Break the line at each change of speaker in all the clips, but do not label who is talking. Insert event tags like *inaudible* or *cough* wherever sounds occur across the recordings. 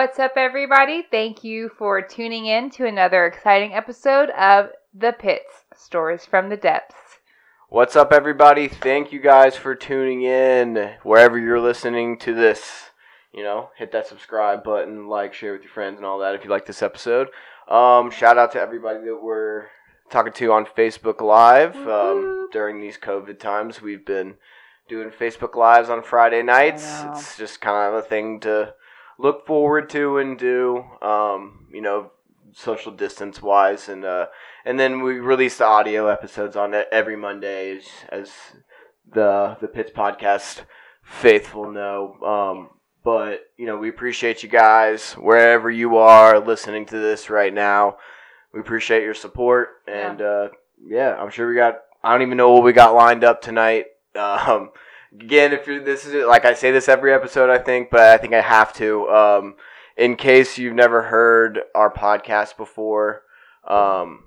What's up, everybody? Thank you for tuning in to another exciting episode of The Pits Stories from the Depths.
What's up, everybody? Thank you guys for tuning in wherever you're listening to this. You know, hit that subscribe button, like, share with your friends, and all that if you like this episode. Um, shout out to everybody that we're talking to on Facebook Live. Um, during these COVID times, we've been doing Facebook Lives on Friday nights. It's just kind of a thing to look forward to and do. Um, you know, social distance wise, and uh, and then we release the audio episodes on it every Monday, as, as the the Pits podcast faithful know. Um, but you know, we appreciate you guys wherever you are listening to this right now. We appreciate your support, and uh, yeah, I'm sure we got. I don't even know what we got lined up tonight. *laughs* Um, again, if you're, this is like I say this every episode, I think, but I think I have to. Um, in case you've never heard our podcast before, um,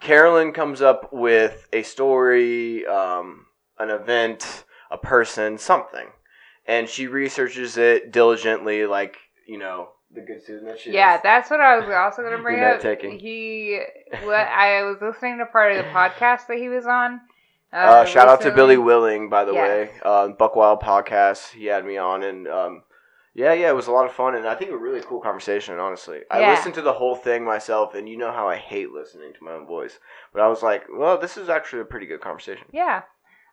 Carolyn comes up with a story, um, an event, a person, something, and she researches it diligently, like you know the good student that she
Yeah,
is.
that's what I was also going *laughs* to bring up.
note-taking.
He, what I was listening to part of the podcast that he was on.
Uh, shout out to. Billy Willing, by the
Yes.
way. Uh, Buckwild podcast. He had me on, and um, yeah, yeah, it was a lot of fun, and I think a really cool conversation. Honestly, I listened to the whole thing myself, and you know how I hate listening to my own voice, but I was like, well, this is actually a pretty good conversation.
Yeah.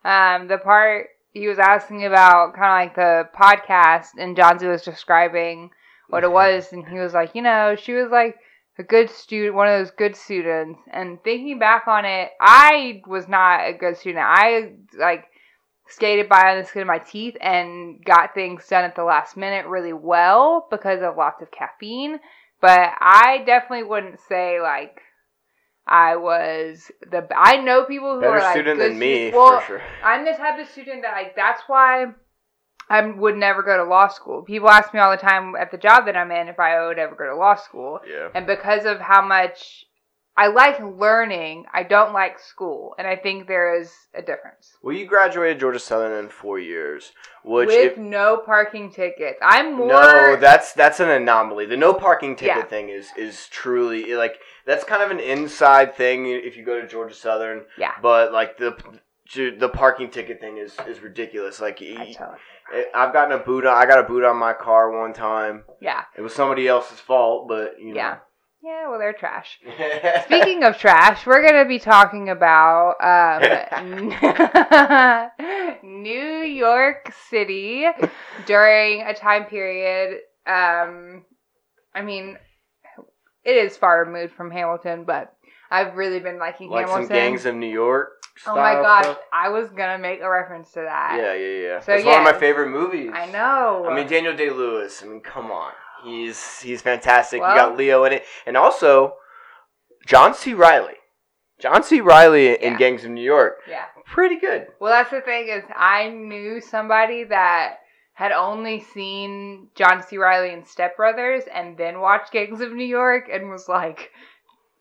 Um, the part he was asking about kind of like the podcast, and Johnsy was describing what it *laughs* was, and he was like, you know, she was like a good student, one of those good students. And thinking back on it, I was not a good student. I like skated by on the skin of my teeth and got things done at the last minute really well because of lots of caffeine. But I definitely wouldn't say like I was the. I know people who
Better
are like
student than me,
well,
for sure.
I'm the type of student that like that's why I would never go to law school. People ask me all the time at the job that I'm in if I would ever go to law school,
Yeah.
and because of how much I like learning, I don't like school, and I think there is a difference.
Well, you graduated Georgia Southern in four years, which
With
if,
no parking tickets, I'm more.
no, that's that's an anomaly. The no parking ticket
Yeah.
thing is is truly like that's kind of an inside thing if you go to Georgia Southern.
yeah,
But like the the parking ticket thing is is ridiculous. Like
I.
I've gotten a boot on. I got a boot on my car one time.
Yeah,
It was somebody else's fault, but you know.
yeah, yeah. Well, they're trash. *laughs* Speaking of trash, we're going to be talking about um, *laughs* New York City during a time period. Um, I mean, it is far removed from Hamilton, but I've really been liking
like
Hamilton.
some gangs of New York.
oh my gosh,
stuff.
I was gonna make a reference to that.
Yeah, yeah, yeah.
So,
it's one of my favorite movies.
I know.
I mean Daniel Day Lewis. I mean, come on, he's he's fantastic.
Well-
you got Leo in it, and also John C. Reilly. John C. Reilly in
Yeah.
Gangs of New York,
yeah.
pretty good.
Well, that's the thing is, I knew somebody that had only seen John C. Reilly and Step Brothers and then watched Gangs of New York and was like,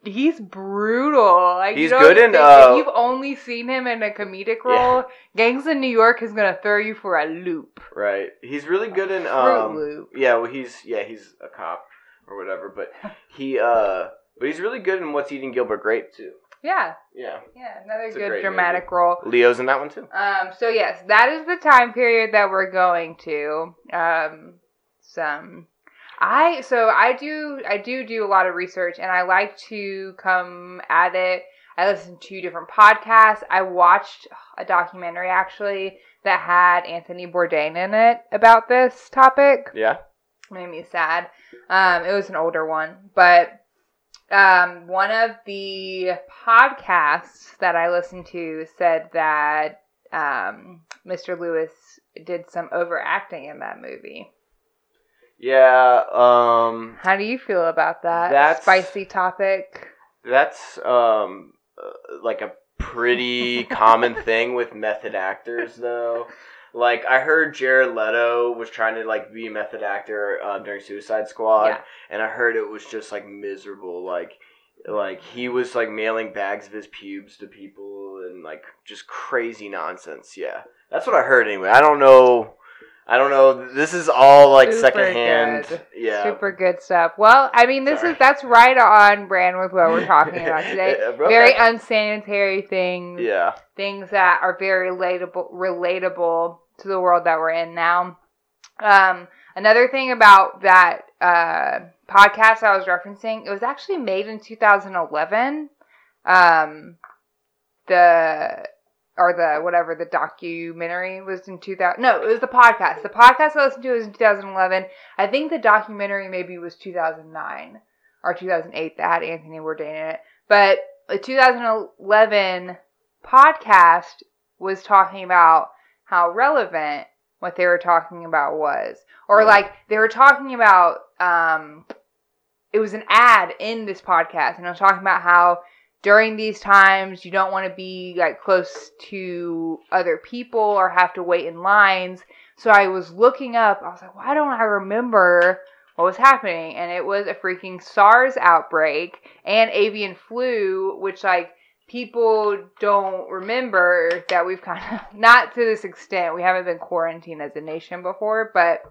he's brutal. Like, you
He's
don't
good in, uh,
if you've only seen him in a comedic role, Gangs in New York is gonna throw you for a loop.
Right, he's really good in um.
loop.
Yeah, well, he's yeah, he's a cop or whatever, but he uh, but he's really good in What's Eating Gilbert Grape too.
Yeah,
Yeah,
yeah, another
It's
good dramatic role.
Leo's in that one too.
Um, so yes, that is the time period that we're going to. Um, some, I so I do I do do a lot of research, and I like to come at it. I listen to different podcasts. I watched a documentary actually that had Anthony Bourdain in it about this topic.
Yeah,
Made me sad. Um, it was an older one, but um, one of the podcasts that I listened to said that um, Mr. Lewis did some overacting in that movie.
Yeah. Um,
How do you feel about that
That's-
spicy topic?
that's um, uh, like a pretty *laughs* common thing with method actors, though. Like I heard Jared Leto was trying to like be a method actor um, during Suicide Squad,
Yeah.
and I heard it was just like miserable. Like, like he was like mailing bags of his pubes to people and like just crazy nonsense. Yeah, that's what I heard anyway. I don't know. I don't know. This is all like
Super
secondhand.
good.
Yeah.
Super good stuff. Well, I mean, this
Sorry.
is that's right on brand with what we're talking about *laughs* today.
Yeah,
Very unsanitary things,
Yeah.
things that are very relatable, relatable to the world that we're in now. Um, another thing about that uh, podcast I was referencing, it was actually made in 2011. Um, the or the whatever the documentary was in 2000. No, it was the podcast. The podcast I listened to was in 2011. I think the documentary maybe was 2009 or 2008 that had Anthony Bourdain in it. But the 2011 podcast was talking about how relevant what they were talking about was, or
Yeah.
like they were talking about. Um, it was an ad in this podcast, and I was talking about how during these times you don't want to be like close to other people or have to wait in lines. So I was looking up. I was like, why don't I remember what was happening? And it was a freaking SARS outbreak and avian flu, which like people don't remember that we've kind of *laughs* not to this extent. We haven't been quarantined as a nation before, but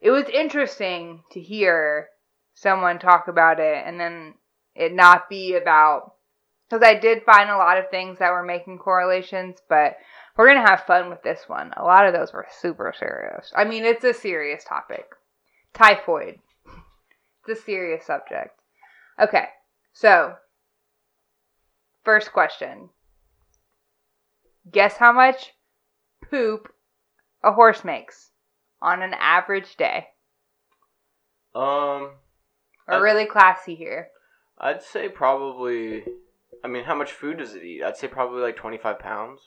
it was interesting to hear someone talk about it and then it not be about because I did find a lot of things that were making correlations, but we're gonna have fun with this one. A lot of those were super serious. I mean, it's a serious topic. Typhoid. *laughs* It's a serious subject. Okay, so first question. Guess how much poop a horse makes on an average day?
Um, Uh,
really classy here.
I'd say probably. I mean, how much food does it eat? I'd say probably like twenty five pounds.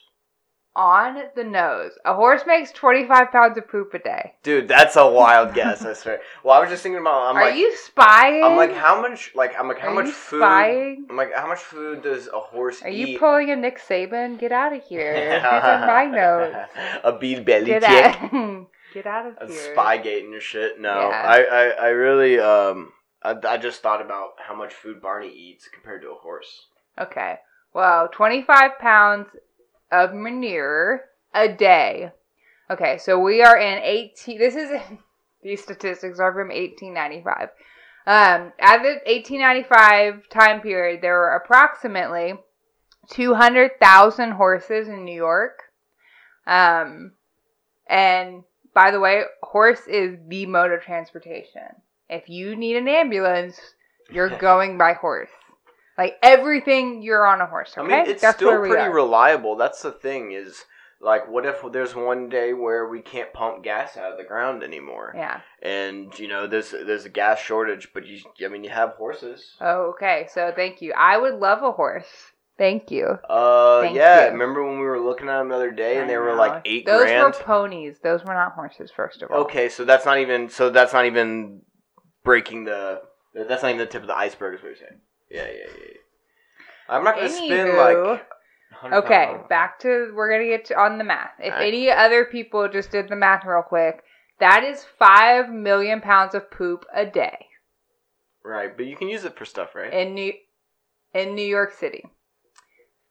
On the nose. A horse makes 25 pounds of poop a day.
Dude, that's a wild guess. I swear. *laughs* Well, I was just thinking about. I'm
Are
like,
you spying?
I'm like, how much? Like, I'm like, how
Are
much
you
food?
spying?
I'm like, how much food does a horse eat?
Are
eat?
you pulling a Nick Saban? Get out of *laughs* here. Are my notes.
a bead belly
Get
chick.
out. *laughs* Get out of
A
here.
Spygate and your shit. No,
Yeah.
I, I, I really, um, I, I just thought about how much food Barney eats compared to a horse.
Okay. Well, 25 pounds of manure a day. Okay, so we are in 18. This is. *laughs* These statistics are from 1895. Um, at the 1895 time period, there were approximately 200,000 horses in New York. Um, and by the way, horse is the mode of transportation. If you need an ambulance, you're *laughs* going by horse. Like everything, you're on a horse.
I mean, it's
That's
still pretty
are.
reliable. That's the thing is, like, what if there's one day where we can't pump gas out of the ground anymore?
yeah.
And you know, there's there's a gas shortage, but you, I mean, you have horses.
Oh, okay. So thank you. I would love a horse. Thank you.
Uh,
Thank
yeah.
you.
Remember when we were looking at them the other day, and they were like eight
Those
grand.
were ponies. Those were not horses. First of all.
Okay, so that's not even so that's not even breaking the that's not even the tip of the iceberg is what you're saying. Yeah, yeah, yeah. I'm not gonna spend
Anywho.
like. 100
Okay,
pounds
back to we're gonna get to, on the math. If
Alright.
any other people just did the math real quick, that is five million pounds of poop a day
Right, but you can use it for stuff, right?
in New in New York City.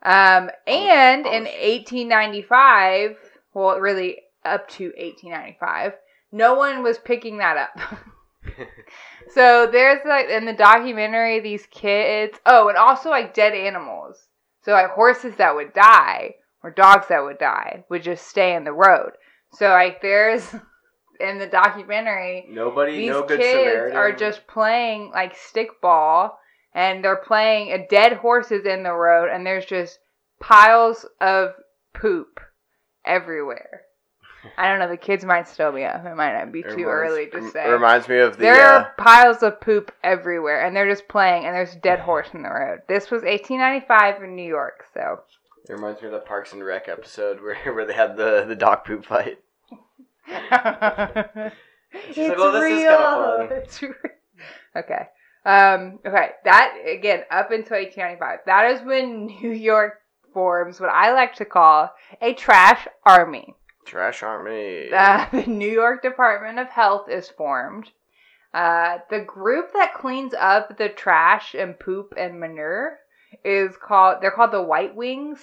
Um, and in
almost.
1895, well, really up to 1895, no one was picking that up. *laughs* *laughs* So there's like in the documentary these kids. Oh, and also like dead animals. So like horses that would die or dogs that would die would just stay in the road. So like there's *laughs* in the documentary
Nobody,
these
no good
kids are just playing like stickball and they're playing a dead horses in the road and there's just piles of poop everywhere. I don't know. The kids might still be up. It might not be
It
too
reminds-
early to say.
Reminds me of the.
There
uh,
are piles of poop everywhere, and they're just playing, and there's a dead horse in the road. This was 1895 in New York, so.
it reminds me of the Parks and Rec episode *laughs* where where they had the the dog poop fight. *laughs*
it's
like, "Oh, this
real.
kinda fun."
It's real. Okay. Um. Okay. That again, up until 1895. That is when New York forms what I like to call a trash army.
Trash army.
Uh, *laughs* the New York Department of Health is formed. Uh, the group that cleans up the trash and poop and manure is called. They're called the White Wings,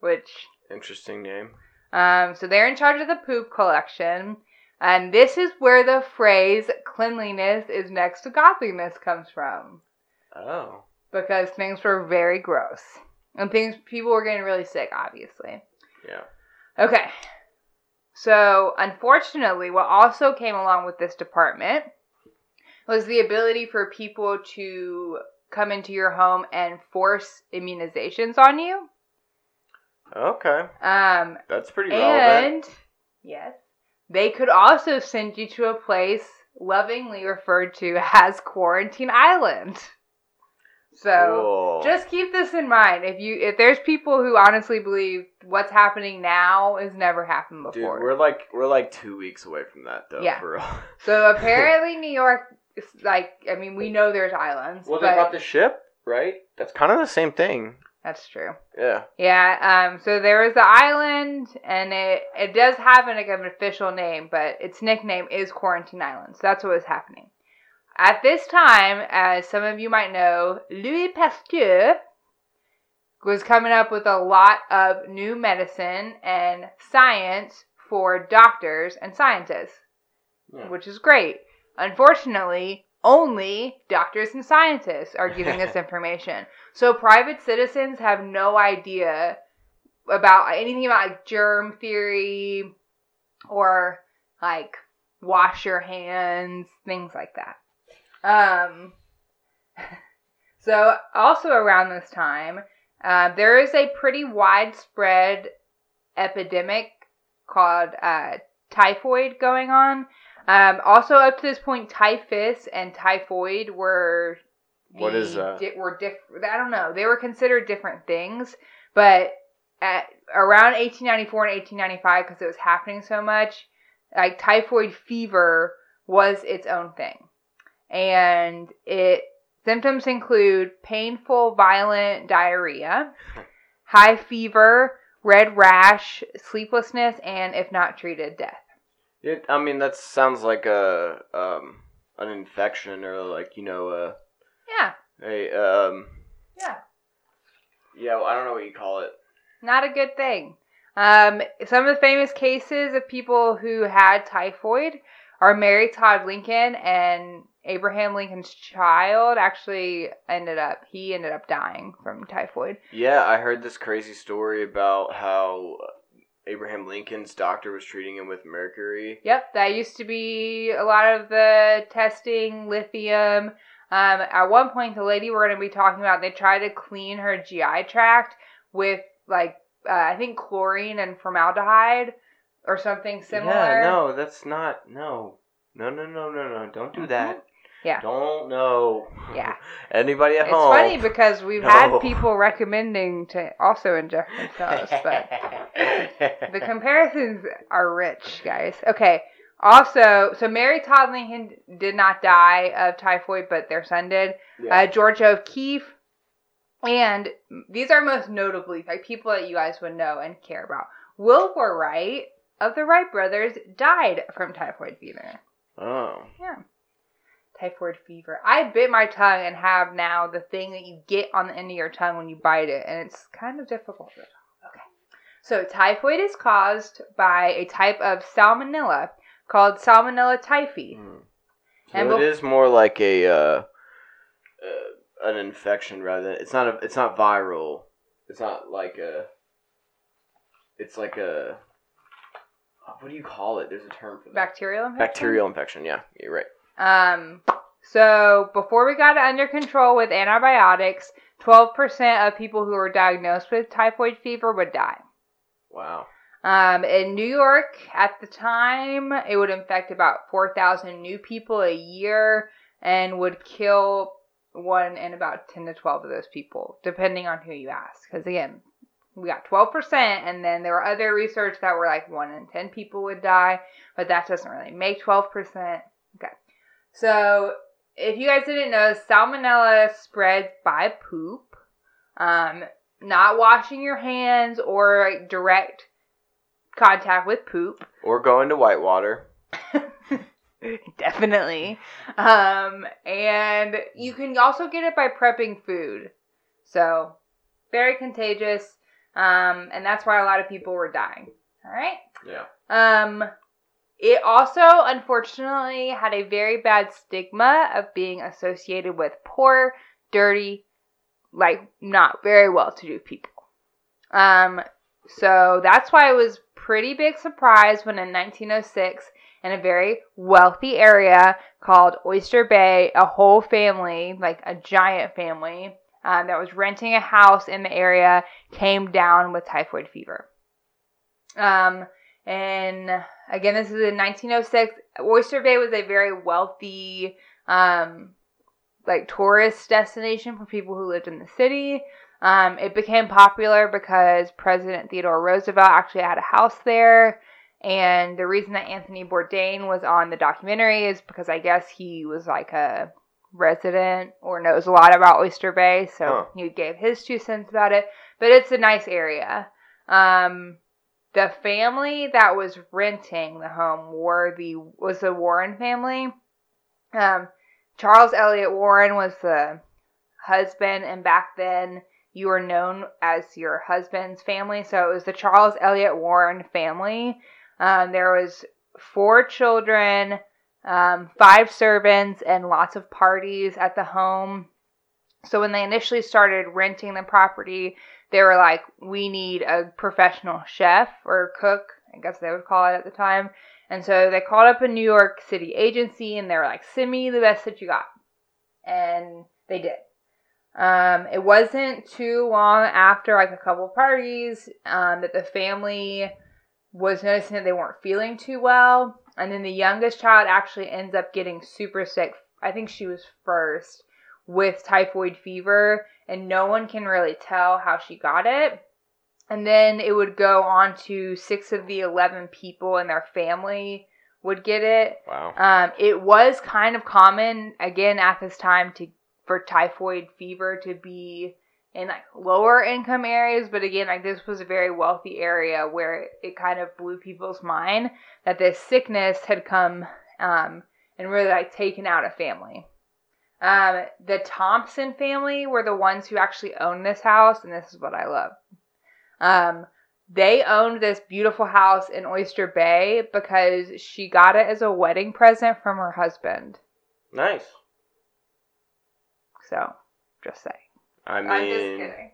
which
Interesting name.
um, so they're in charge of the poop collection. And this is where the phrase cleanliness is next to godliness comes from.
Oh.
Because things were very gross. And things people were getting really sick, obviously.
Yeah.
Okay. So, unfortunately, what also came along with this department was the ability for people to come into your home and force immunizations on you.
Okay.
Um,
That's pretty relevant.
and yes, they could also send you to a place lovingly referred to *laughs* as Quarantine Island. So just keep this in mind. If you if there's people who honestly believe what's happening now has never happened before.
Dude, we're like we're like two weeks away from that though.
Yeah.
For real. *laughs*
so apparently New York is like I mean we know there's islands,
well, they brought the ship, right? That's kind of the same thing.
that's true.
Yeah.
Yeah, um, so there is the island, and it it does have an, like an official name, but its nickname is Quarantine Island. So that's what was happening. At this time, as some of you might know, Louis Pasteur was coming up with a lot of new medicine and science for doctors and scientists,
Yeah.
which is great. Unfortunately, only doctors and scientists are giving this *laughs* information. So private citizens have no idea about anything about like germ theory or like wash your hands, things like that. Um *laughs* so also around this time, uh, there is a pretty widespread epidemic called uh, typhoid going on. Um, also, up to this point, typhus and typhoid were
What is that?
di- were different. I don't know. They were considered different things, but at around 1894 and 1895, because it was happening so much, like typhoid fever was its own thing, and it symptoms include painful, violent diarrhea, *laughs* high fever, red rash, sleeplessness, and if not treated, death.
It, I mean, that sounds like a um an infection or like you know a
Yeah,
a um
yeah.
yeah I don't know what you call it.
not a good thing. Um, some of the famous cases of people who had typhoid are Mary Todd Lincoln and Abraham Lincoln's child. Actually, ended up he ended up dying from typhoid.
Yeah, I heard this crazy story about how Abraham Lincoln's doctor was treating him with mercury.
Yep, that used to be a lot of the testing lithium. Um, at one point, the lady we're going to be talking about, they tried to clean her GI tract with like uh, I think chlorine and formaldehyde or something similar.
Yeah, no, that's not no. No, no, no, no, no. Don't do that.
Yeah.
Don't know.
Yeah. *laughs*
Anybody at
It's
home?
It's funny because we've
No.
had people recommending to also inject themselves, but *laughs* the comparisons are rich, guys. Okay. Also, so Mary Todd Lincoln did not die of typhoid, but their son did.
Yeah.
Uh, George O'Keefe, and these are most notably like people that you guys would know and care about. Wilbur Wright of the Wright brothers died from typhoid fever.
oh.
Yeah. Typhoid fever. I bit my tongue and have now the thing that you get on the end of your tongue when you bite it, and it's kind of difficult Okay. So, typhoid is caused by a type of salmonella called Salmonella typhi. And
So it
bef-
is more like a uh, uh, an infection rather than it's not a it's not viral. It's not like a. It's like a. What do you call it? There's a term for that.
Bacterial infection?
Bacterial infection. Yeah, you're right.
Um, so before we got it under control with antibiotics, 12% of people who were diagnosed with typhoid fever would die.
Wow.
Um, in New York at the time, it would infect about 4,000 new people a year and would kill one in about 10 to 12 of those people, depending on who you ask. Because again, we got 12%, and then there were other research that were like 1 in 10 people would die, but that doesn't really make 12%. Okay. So, if you guys didn't know, salmonella spreads by poop. Um, not washing your hands or like, direct contact with poop.
Or going to whitewater. *laughs*
Definitely. Um, and you can also get it by prepping food. So, very contagious. Um, and that's why a lot of people were dying. All right.
Yeah.
Um, it also, unfortunately, had a very bad stigma of being associated with poor, dirty, like not very well to do people. Um, so that's why it was pretty big surprise when in 1906 in a very wealthy area called Oyster Bay, a whole family, like a giant family, um, that was renting a house in the area came down with typhoid fever. Um, and again, this is in 1906. Oyster Bay was a very wealthy, um, like tourist destination for people who lived in the city. Um, it became popular because President Theodore Roosevelt actually had a house there. And the reason that Anthony Bourdain was on the documentary is because I guess he was like a resident or knows a lot about Oyster Bay, so
Huh.
he gave his two cents about it. But it's a nice area. Um, the family that was renting the home were the was the Warren family. Um, Charles Elliott Warren was the husband, and back then you were known as your husband's family, so it was the Charles Elliott Warren family. Um, there was four children, um, five servants, and lots of parties at the home. So when they initially started renting the property, they were like, "We need a professional chef or cook," I guess they would call it at the time. And so they called up a New York City agency, and they were like, "Send me the best that you got," and they did. Um, it wasn't too long after, like a couple parties, um, that the family was noticing that they weren't feeling too well. And then the youngest child actually ends up getting super sick. I think she was first with typhoid fever, and no one can really tell how she got it. And then it would go on to six of the 11 people in their family would get it.
Wow.
Um, it was kind of common again at this time to for typhoid fever to be in like lower income areas, but again, like this was a very wealthy area where it kind of blew people's mind that this sickness had come um, and really like taken out a family. Um, the Thompson family were the ones who actually owned this house, and this is what I love. Um, they owned this beautiful house in Oyster Bay because she got it as a wedding present from her husband.
Nice.
So, just saying.
I mean,
I'm just kidding.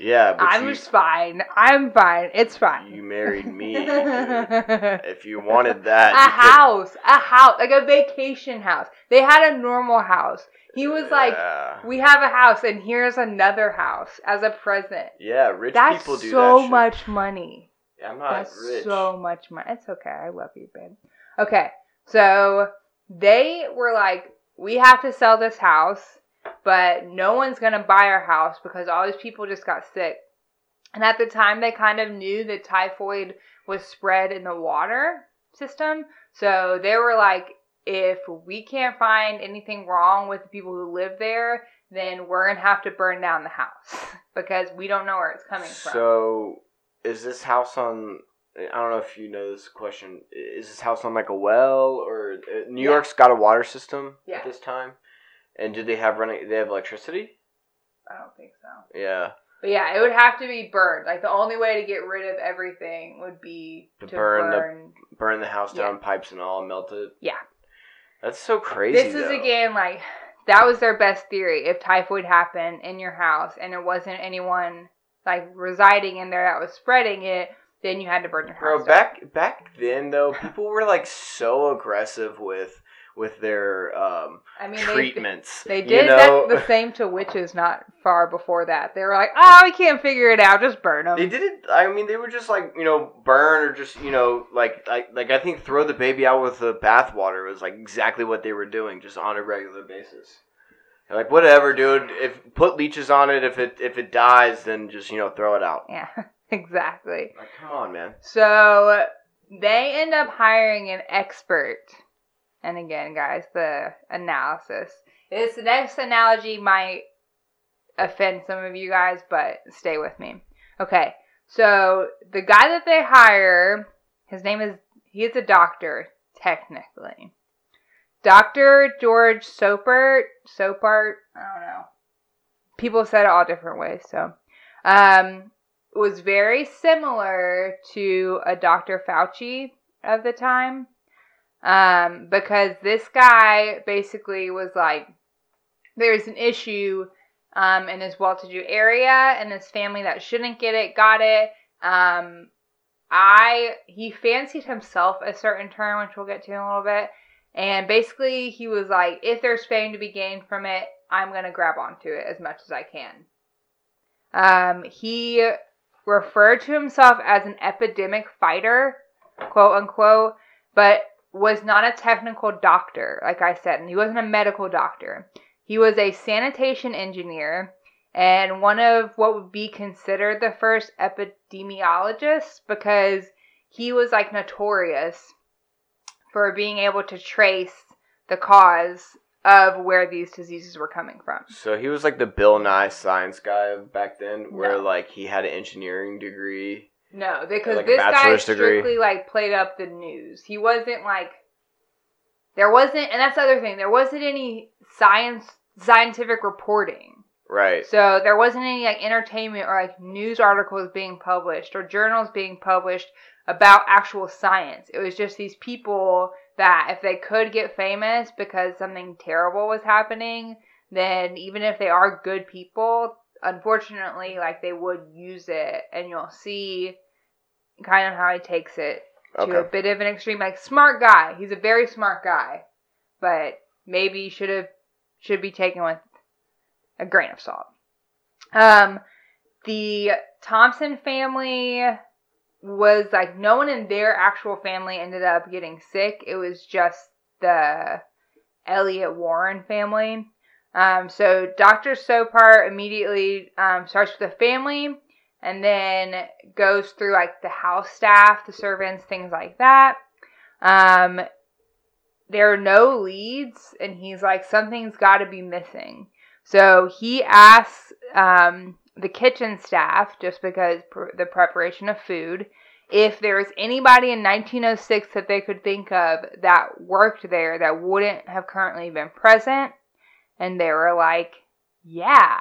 yeah, but
I'm
you,
just fine. I'm fine. It's fine.
you married me. *laughs* if you wanted that, could-
house, a house, like a vacation house. They had a normal house. He was like, "We have a house, and here's another house as a present."
yeah, rich
That's
people do
so
that.
much money.
I'm not
That's
rich.
so much money. It's okay. I love you, babe. Okay, so they were like, "We have to sell this house, but no one's gonna buy our house because all these people just got sick." And at the time, they kind of knew that typhoid was spread in the water system, so they were like, "If we can't find anything wrong with the people who live there." Then we're gonna have to burn down the house *laughs* because we don't know where it's coming from.
So, is this house on? I don't know if you know this question. Is this house on like a well or uh, New
Yeah.
York's got a water system
Yeah.
at this time? And do they have running? They have electricity?
I don't think so.
Yeah,
But yeah, it would have to be burned. Like the only way to get rid of everything would be
To
to,
burn
burn.
the- burn the house
Yeah.
down, pipes and all, melt it.
Yeah.
That's so crazy.
This is
though.
again like that was their best theory. If typhoid happened in your house and it wasn't anyone like residing in there that was spreading it, then you had to burn your
Bro,
house. down.
back back then though, people were like so aggressive with with their um
I mean,
treatments.
They, they
you
did
know?
that the *laughs* same to witches not far before that. They were like, "Oh, we can't figure it out. Just burn them."
They did it. I mean, they were just like you know burn or just you know like like like I think throw the baby out with the bathwater was like exactly what they were doing just on a regular basis. They're like whatever, dude. If put leeches on it, if it if it dies, then just you know throw it out.
Yeah, *laughs* exactly.
Like come on, man.
So they end up hiring an expert. And again, guys, the analysis. This next analogy might offend some of you guys, but stay with me. Okay, so the guy that they hire, his name is, he is a doctor, technically. Dr. George Sopert, Sopart, I don't know. People said it all different ways, so. Um, was very similar to a Dr. Fauci of the time. Um, because this guy basically was like, there's an issue um, in his well-to-do area, and his family that shouldn't get it got it. Um, I he fancied himself a certain term, which we'll get to in a little bit. And basically, he was like, if there's fame to be gained from it, I'm gonna grab onto it as much as I can. Um, he referred to himself as an epidemic fighter, quote unquote, but was not a technical doctor, like I said, and he wasn't a medical doctor. He was a sanitation engineer and one of what would be considered the first epidemiologists because he was like notorious for being able to trace the cause of where these diseases were coming from.
So he was like the Bill Nye science guy back then, where
No.
like he had an engineering degree.
No, because
Like
this guy
degree?
strictly like played up the news. He wasn't like there wasn't, and that's the other thing. There wasn't any science scientific reporting.
Right.
So there wasn't any like entertainment or like news articles being published or journals being published about actual science. It was just these people that if they could get famous because something terrible was happening, then even if they are good people, unfortunately, like they would use it and you'll see kind of how he takes it to a bit of an extreme like smart guy. He's a very smart guy, but maybe should have should be taken with a grain of salt. Um, the Thompson family was like no one in their actual family ended up getting sick. It was just the Elliot Warren family. Um, so Dr. Sopar immediately um, starts with the family and then goes through like the house staff, the servants, things like that. Um, there are no leads, and he's like, something's got to be missing. So he asks um, the kitchen staff, just because pr- the preparation of food, if there was anybody in 1906 that they could think of that worked there that wouldn't have currently been present. And they were like, yeah.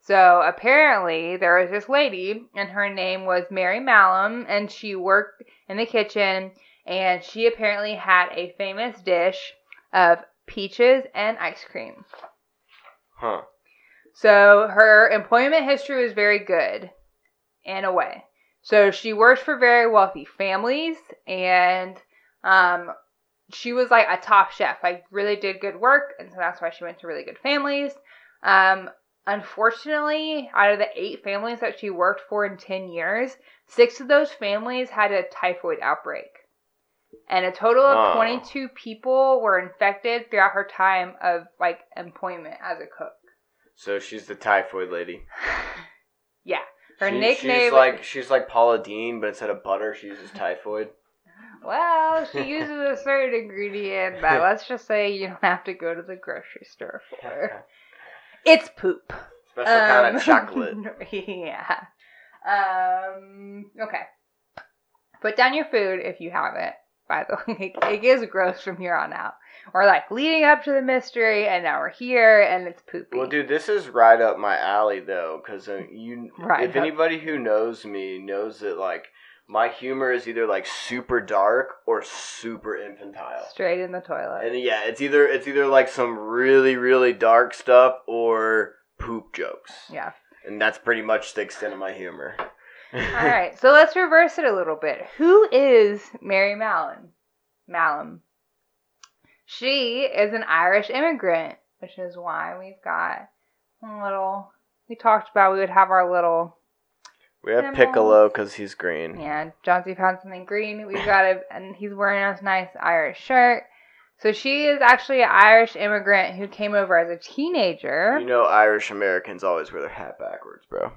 So apparently there was this lady, and her name was Mary Malum, and she worked in the kitchen, and she apparently had a famous dish of peaches and ice cream.
Huh.
So her employment history was very good in a way. So she worked for very wealthy families and um she was like a top chef, like really did good work, and so that's why she went to really good families. Um unfortunately, out of the eight families that she worked for in 10 years, six of those families had a typhoid outbreak. And a total of
Oh.
22 people were infected throughout her time of like employment as a cook.
So she's the typhoid lady. *laughs*
yeah. Her
She-
nickname
She's like she's like Paula Deen, but instead of butter, she uses typhoid.
Well, she uses a certain ingredient that *laughs* let's just say you don't have to go to the grocery store for. *laughs* It's poop.
Special kind
Um,
of *laughs* chocolate.
yeah. Um. Okay. Put down your food if you have it. By the way, it is gross from here on out. We're like leading up to the mystery, and now we're here, and it's poopy.
Well, dude, this is right up my alley though, because uh, you,
Right
if
up.
anybody who knows me knows that like my humor is either like super dark or super infantile.
Straight in the toilet.
And yeah, it's either it's either like some really really dark stuff or poop jokes.
Yeah.
And that's pretty much the extent of my humor. *laughs*
All right, so let's reverse it a little bit. Who is Mary Mallon? Malum. She is an Irish immigrant, which is why we've got a little. We talked about we would have our little.
We have Piccolo because he's green.
Yeah, Johnsy found something green. We've got a, and he's wearing a nice Irish shirt. So she is actually an Irish immigrant who came over as a teenager.
You know, Irish Americans always wear their hat backwards, bro.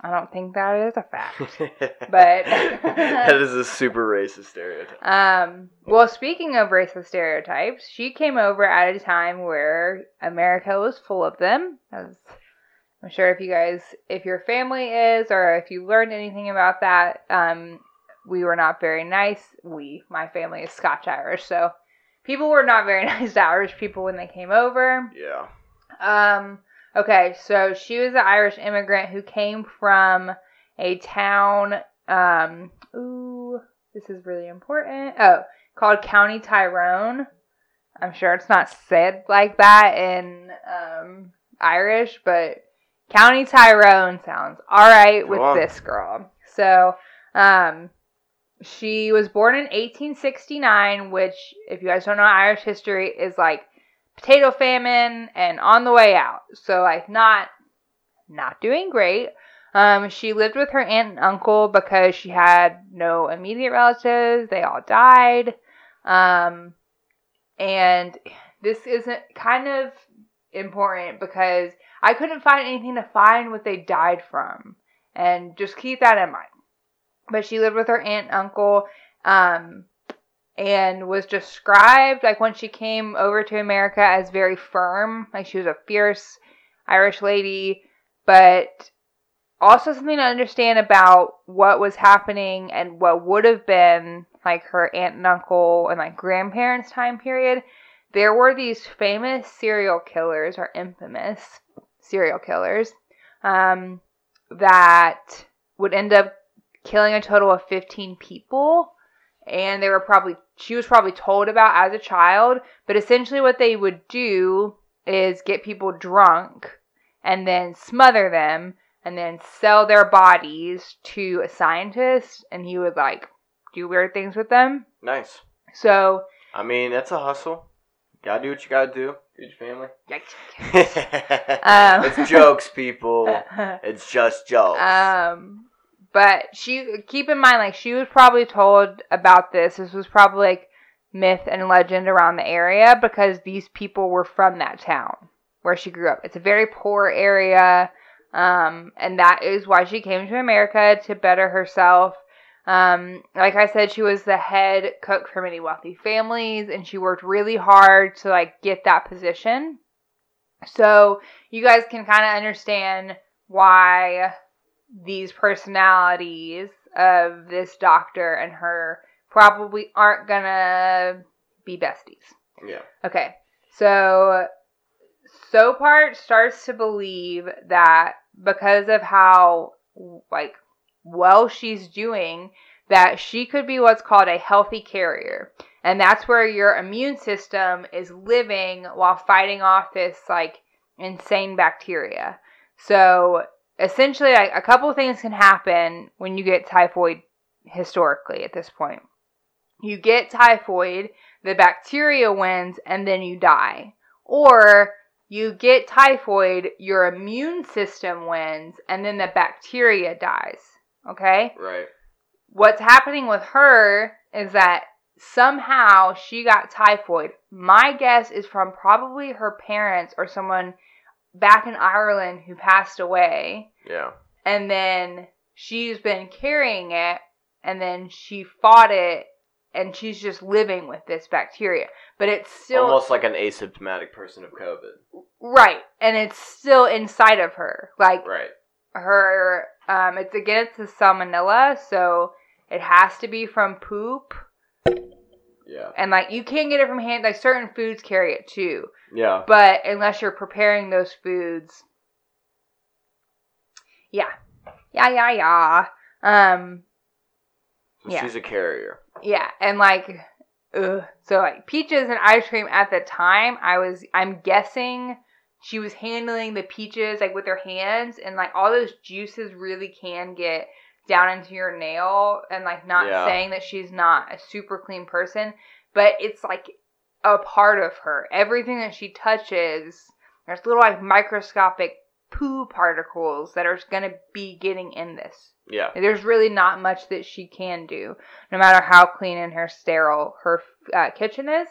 I don't think that is a fact.
but *laughs*
But-
that is a super racist stereotype.
Um, well, speaking of racist stereotypes, she came over at a time where America was full of them. As I'm sure if you guys, if your family is, or if you learned anything about that, um, we were not very nice. We, my family is Scotch Irish, so people were not very *laughs* nice to Irish people when they came over.
Yeah.
Um, okay, so she was an Irish immigrant who came from a town. Um, ooh, this is really important. Oh, called County Tyrone. I'm sure it's not said like that in um, Irish, but County Tyrone sounds all right with
on.
this girl. So, um, she was born in 1869, which, if you guys don't know Irish history, is like potato famine and on the way out. So, like, not not doing great. Um, she lived with her aunt and uncle because she had no immediate relatives. They all died. Um, and this isn't kind of important because I couldn't find anything to find what they died from. And just keep that in mind. But she lived with her aunt and uncle, um, and was described, like when she came over to America, as very firm. Like she was a fierce Irish lady, but also something to understand about what was happening and what would have been like her aunt and uncle and like grandparents' time period. There were these famous serial killers or infamous serial killers um, that would end up killing a total of 15 people and they were probably she was probably told about as a child but essentially what they would do is get people drunk and then smother them and then sell their bodies to a scientist and he would like do weird things with them
Nice.
so
I mean, that's a hustle. Gotta do what you gotta do. Your family.
yikes. *laughs* Um,
it's jokes, people. *laughs* It's just jokes.
Um, but she keep in mind, like she was probably told about this. This was probably like myth and legend around the area because these people were from that town where she grew up. It's a very poor area, um, and that is why she came to America to better herself. Um, like I said, she was the head cook for many wealthy families, and she worked really hard to like get that position. So you guys can kind of understand why these personalities of this doctor and her probably aren't gonna be besties.
yeah.
Okay, so Sopart starts to believe that because of how like well she's doing, that she could be what's called a healthy carrier, and that's where your immune system is living while fighting off this like insane bacteria. So essentially, like, a couple things can happen when you get typhoid historically at this point. You get typhoid, the bacteria wins, and then you die. Or you get typhoid, your immune system wins, and then the bacteria dies. Okay?
Right.
What's happening with her is that somehow she got typhoid. My guess is from probably her parents or someone back in Ireland who passed away
Yeah.
and then she's been carrying it and then she fought it and she's just living with this bacteria but it's still
Almost like an asymptomatic person of COVID.
right and it's still inside of her like
Right.
her um it's again it's the salmonella so it has to be from poop
Yeah.
and like you can get it from hand like certain foods carry it too
Yeah.
but unless you're preparing those foods yeah yeah yeah yeah um
So
yeah.
she's a carrier.
Yeah, and like, ugh. so like peaches and ice cream at the time, I was, I'm guessing she was handling the peaches like with her hands, and like all those juices really can get down into your nail, and like not
Yeah.
saying that she's not a super clean person, but it's like a part of her. Everything that she touches, there's little like microscopic poo particles that are gonna be getting in this.
Yeah.
There's really not much that she can do, no matter how clean and her sterile her uh, kitchen is.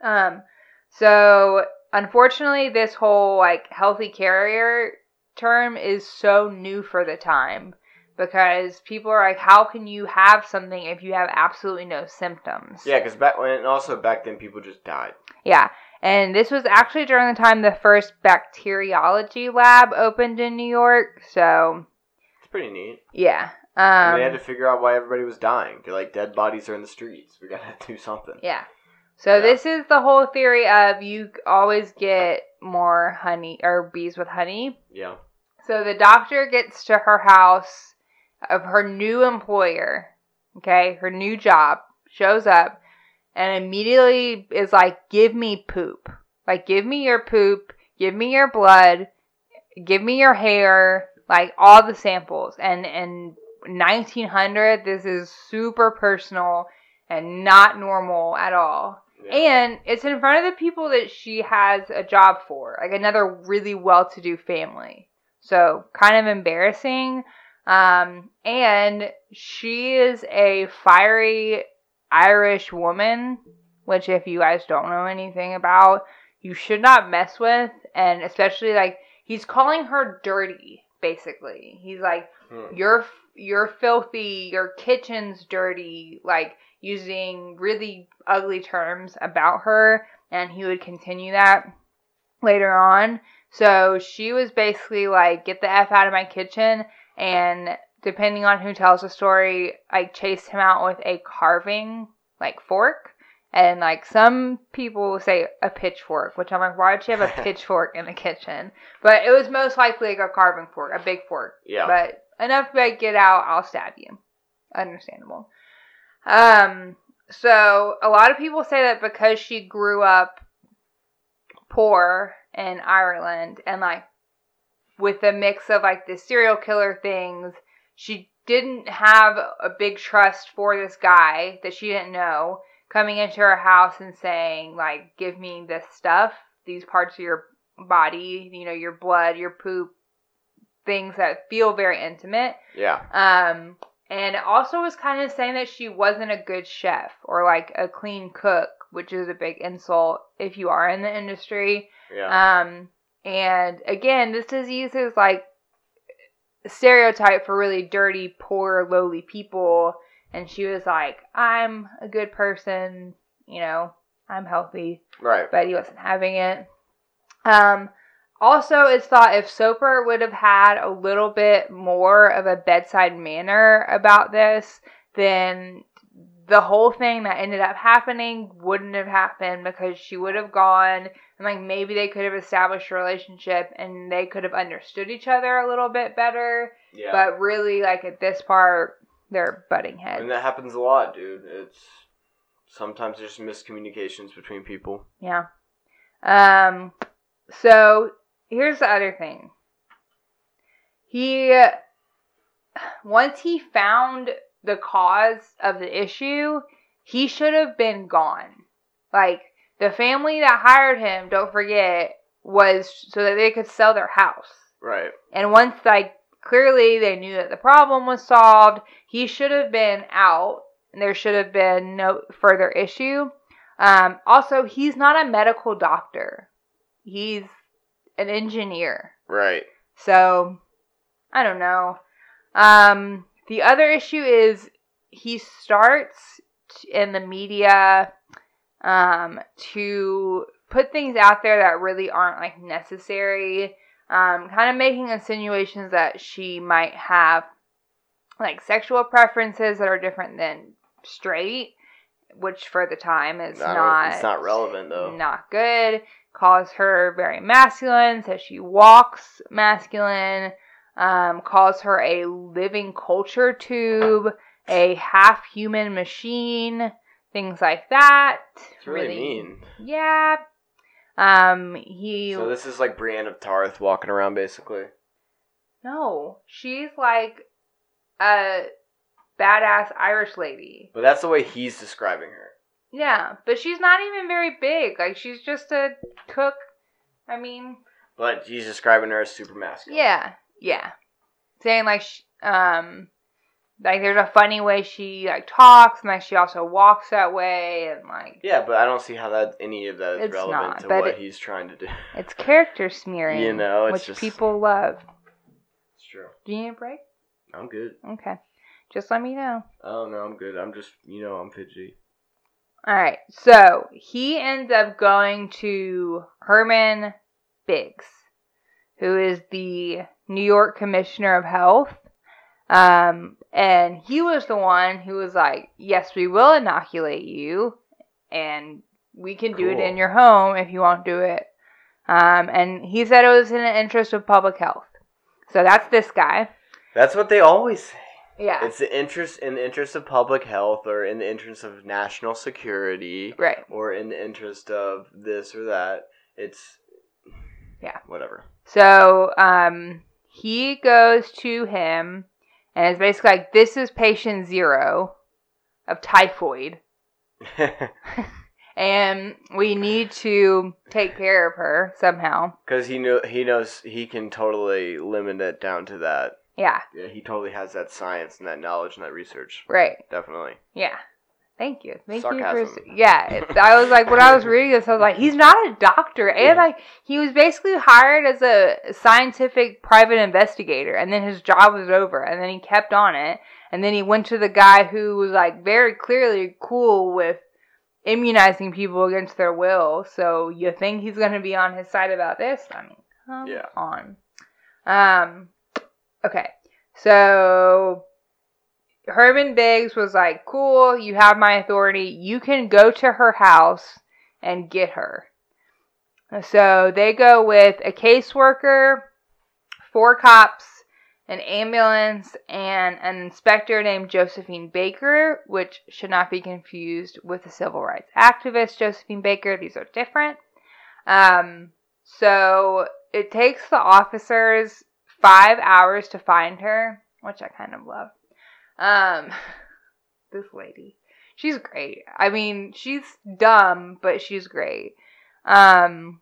Um, so unfortunately, this whole like healthy carrier term is so new for the time because people are like, how can you have something if you have absolutely no symptoms?
Yeah, because back when, and also back then, people just died.
Yeah. And this was actually during the time the first bacteriology lab opened in New York. So,
It's pretty neat.
yeah.
And
Um,
they had to figure out why everybody was dying. They're like, dead bodies are in the streets. We gotta *laughs* do something.
Yeah. So
Yeah.
this is the whole theory of you always get more honey or bees with honey.
Yeah.
So the doctor gets to her house of her new employer, okay, her new job, shows up. and immediately is like, "Give me poop. Like, give me your poop. Give me your blood. Give me your hair. Like all the samples." And and 1900, this is super personal and not normal at all.
Yeah.
And it's in front of the people that she has a job for, like another really well to do family. So kind of embarrassing. Um, and she is a fiery Irish woman, which if you guys don't know anything about, you should not mess with. And especially like he's calling her dirty, basically. He's like,
Hmm.
you're you're filthy, your kitchen's dirty, like using really ugly terms about her, and he would continue that later on. So she was basically like, "Get the f out of my kitchen," and depending on who tells the story, I chased him out with a carving like fork. And like some people say a pitchfork, which I'm like, why would she have a *laughs* pitchfork in the kitchen? But it was most likely like a carving fork, a big fork.
Yeah.
But enough like, get out, I'll stab you. Understandable. Um, so a lot of people say that because she grew up poor in Ireland and like with a mix of like the serial killer things, she didn't have a big trust for this guy that she didn't know coming into her house and saying like give me this stuff, these parts of your body, you know, your blood, your poop, things that feel very intimate.
yeah.
Um, and also was kind of saying that she wasn't a good chef or like a clean cook, which is a big insult if you are in the industry.
Yeah.
Um, and again, this disease is like a stereotype for really dirty, poor, lowly people. And she was like, I'm a good person, you know, I'm healthy
right.
but he wasn't having it. Um, also, it's thought if Soper would have had a little bit more of a bedside manner about this, then the whole thing that ended up happening wouldn't have happened because she would have gone and like maybe they could have established a relationship and they could have understood each other a little bit better.
Yeah.
But really, like at this part, they're butting heads.
and that happens a lot, dude. It's sometimes there's miscommunications between people.
Yeah. Um. So here's the other thing. He once he found the cause of the issue, he should have been gone. Like the family that hired him, don't forget, was so that they could sell their house.
Right.
And once like clearly they knew that the problem was solved, he should have been out and there should have been no further issue. Um, also, he's not a medical doctor. He's an engineer.
Right.
So, I don't know. Um, the other issue is he starts in the media um, to put things out there that really aren't like necessary. Um, kind of making insinuations that she might have like sexual preferences that are different than straight, which for the time is
don't-
not
It's not relevant though.
not good. Calls her very masculine, says she walks masculine, um, calls her a living culture tube, a half human machine, things like that.
It's really, mean.
Yeah. Um, he
So this is like Brienne of Tarth walking around basically.
no, she's like a badass Irish lady.
But that's the way he's describing her.
Yeah, but she's not even very big. Like she's just a cook. I mean,
But he's describing her as super masculine.
Yeah, yeah. Saying like, sh- um, like there's a funny way she like talks, and like she also walks that way, and like
Yeah, but I don't see how that any of that is relevant
not,
to what
it-
he's trying to do.
it's character smearing.
You know, it's
which
just-
people love.
It's true.
Do you need a break?
I'm good.
Okay, just let me know.
Oh no, I'm good. I'm just you know I'm fidgety.
All right, so he ends up going to Herman Biggs, who is the New York Commissioner of Health. Um, and he was the one who was like, Yes, we will inoculate you, and we can do it in your home if you won't do it. Um, and he said it was in the interest of public health. So that's this guy.
That's what they always say.
Yeah.
It's the interest in the interest of public health or in the interest of national security
right.
or in the interest of this or that. It's
Yeah.
whatever.
So um, he goes to him and it's basically like, this is patient zero of typhoid. *laughs* *laughs* And we need to take care of her somehow.
Because he knew he knows he can totally limit it down to that.
Yeah,
Yeah, he totally has that science and that knowledge and that research.
right.
Definitely.
Yeah. Thank you. Thank you
Sarcasm.
for yeah. I was like when I was reading this, I was like, he's not a doctor, and
Yeah.
like he was basically hired as a scientific private investigator, and then his job was over, and then he kept on it, and then he went to the guy who was like very clearly cool with immunizing people against their will. So you think he's going to be on his side about this? I mean, come
Yeah.
on. Um. Okay. So Herman Biggs was like, "Cool, you have my authority. You can go to her house and get her." So they go with a caseworker, four cops, an ambulance, and an inspector named Josephine Baker, which should not be confused with the civil rights activist Josephine Baker. These are different. Um, so it takes the officers five hours to find her, which I kind of love. Um, *laughs* this lady, she's great. I mean, she's dumb, but she's great. Um,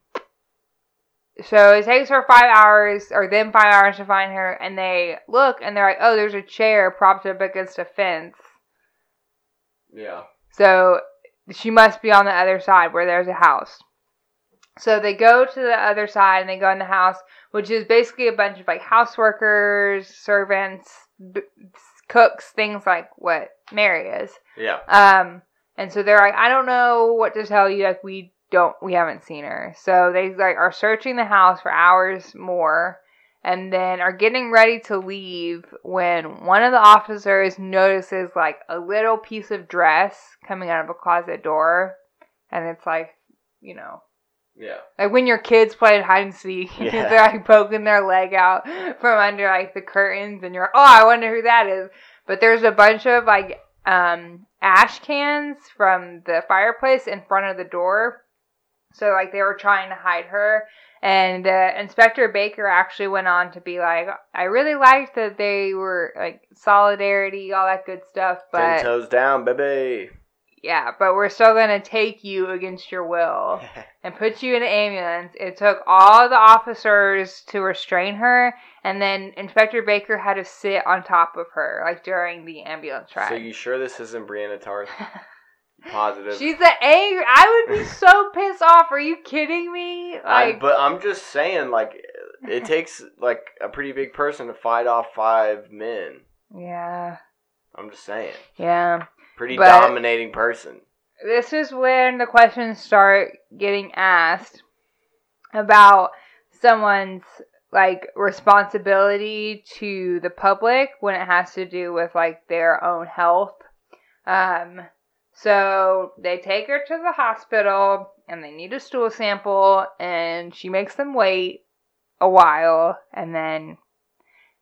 so it takes her five hours, or them five hours to find her, and they look and they're like, oh, there's a chair propped up against a fence.
Yeah.
So she must be on the other side where there's a house. So they go to the other side and they go in the house, which is basically a bunch of like house workers, servants, b- cooks, things like what Mary is.
Yeah.
Um, and so they're like, I don't know what to tell you. Like we don't, we haven't seen her. So they like are searching the house for hours more, and then are getting ready to leave when one of the officers notices like a little piece of dress coming out of a closet door, and it's like, you know,
Yeah.
like when your kids play hide and seek, *laughs*
Yeah.
they're like poking their leg out from under like the curtains, and you're, oh, I wonder who that is. But there's a bunch of like um, ash cans from the fireplace in front of the door, so like they were trying to hide her. And uh, Inspector Baker actually went on to be like, I really liked that they were like solidarity, all that good stuff,
Ten
but
toes down, baby.
Yeah, but we're still gonna take you against your will *laughs* and put you in an ambulance. It took all the officers to restrain her, and then Inspector Baker had to sit on top of her, like during the ambulance ride.
so you sure this isn't Brianna Tarth? *laughs* Positive.
She's an angry. I would be *laughs* so pissed off. Are you kidding me?
I,
Like,
but I'm just saying, like, it takes like a pretty big person to fight off five men.
yeah,
I'm just saying,
yeah.
Pretty
But-
dominating person.
This is when the questions start getting asked about someone's like responsibility to the public when it has to do with like their own health. Um, so they take her to the hospital and they need a stool sample, and she makes them wait a while, and then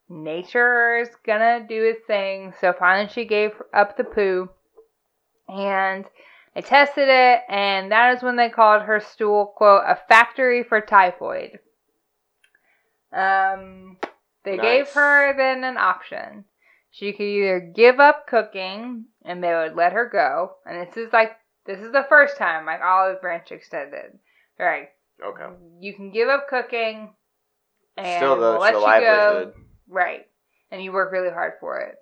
nature is gonna do its thing. So finally, she gave up the poo, and they tested it, and that is when they called her stool quote a factory for typhoid. Um, they gave her then an option. She could either give up cooking and they would let her go. And this is like this is the first time like Olive Branch extended. Right.
Okay.
You can give up cooking and
Still, though,
we'll let you go. Right. And you work really hard for it.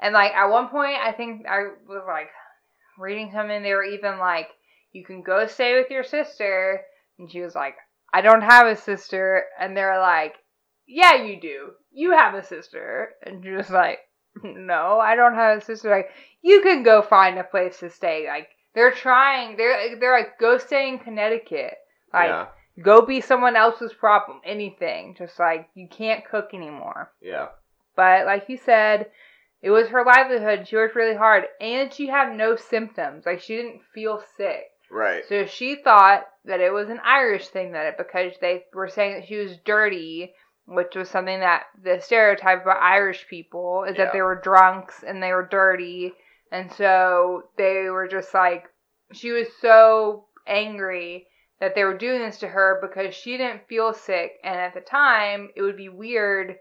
And like at one point I think I was like reading something they were even like you can go stay with your sister and she was like I don't have a sister and they're like yeah you do. You have a sister and she was like no, I don't have a sister like you can go find a place to stay like they're trying they're they're like go stay in Connecticut. Like
yeah.
go be someone else's problem anything just like you can't cook anymore
Yeah.
but like you said it was her livelihood she worked really hard and she had no symptoms like she didn't feel sick
Right.
so she thought that it was an irish thing that it because they were saying that she was dirty which was something that the stereotype about Irish people is
Yeah.
that they were drunks and they were dirty. And so they were just like, she was so angry that they were doing this to her because she didn't feel sick. And at the time, it would be weird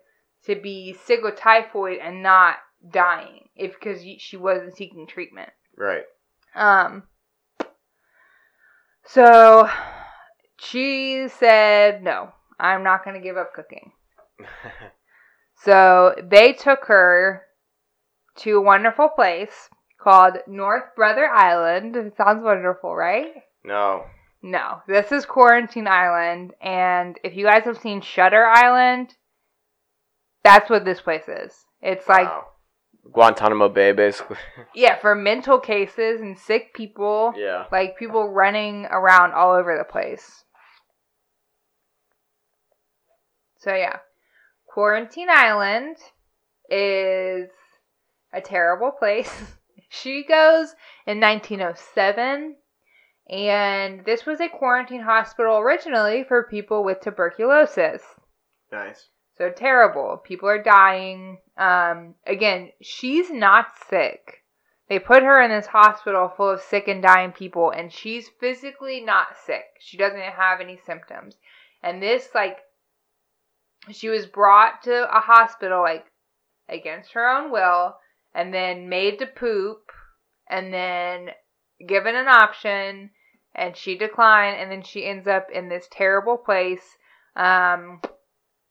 to be sick with typhoid and not dying if because she wasn't seeking treatment.
Right.
Um. So she said, "No, I'm not going to give up cooking." *laughs* So they took her to a wonderful place called North Brother Island. It sounds wonderful, right?
no.
No, this is Quarantine Island, and if you guys have seen Shutter Island, that's what this place is. It's like
Wow. Guantanamo Bay, basically. *laughs*
yeah, for mental cases and sick people.
yeah.
like people running around all over the place. So yeah, Quarantine Island is a terrible place. *laughs* she goes in 1907 and this was a quarantine hospital originally for people with tuberculosis.
Nice.
So terrible. People are dying. Um, again, she's not sick. They put her in this hospital full of sick and dying people, and she's physically not sick. She doesn't have any symptoms. And this, like, she was brought to a hospital, like, against her own will, and then made to poop, and then given an option, and she declined, and then she ends up in this terrible place. Um,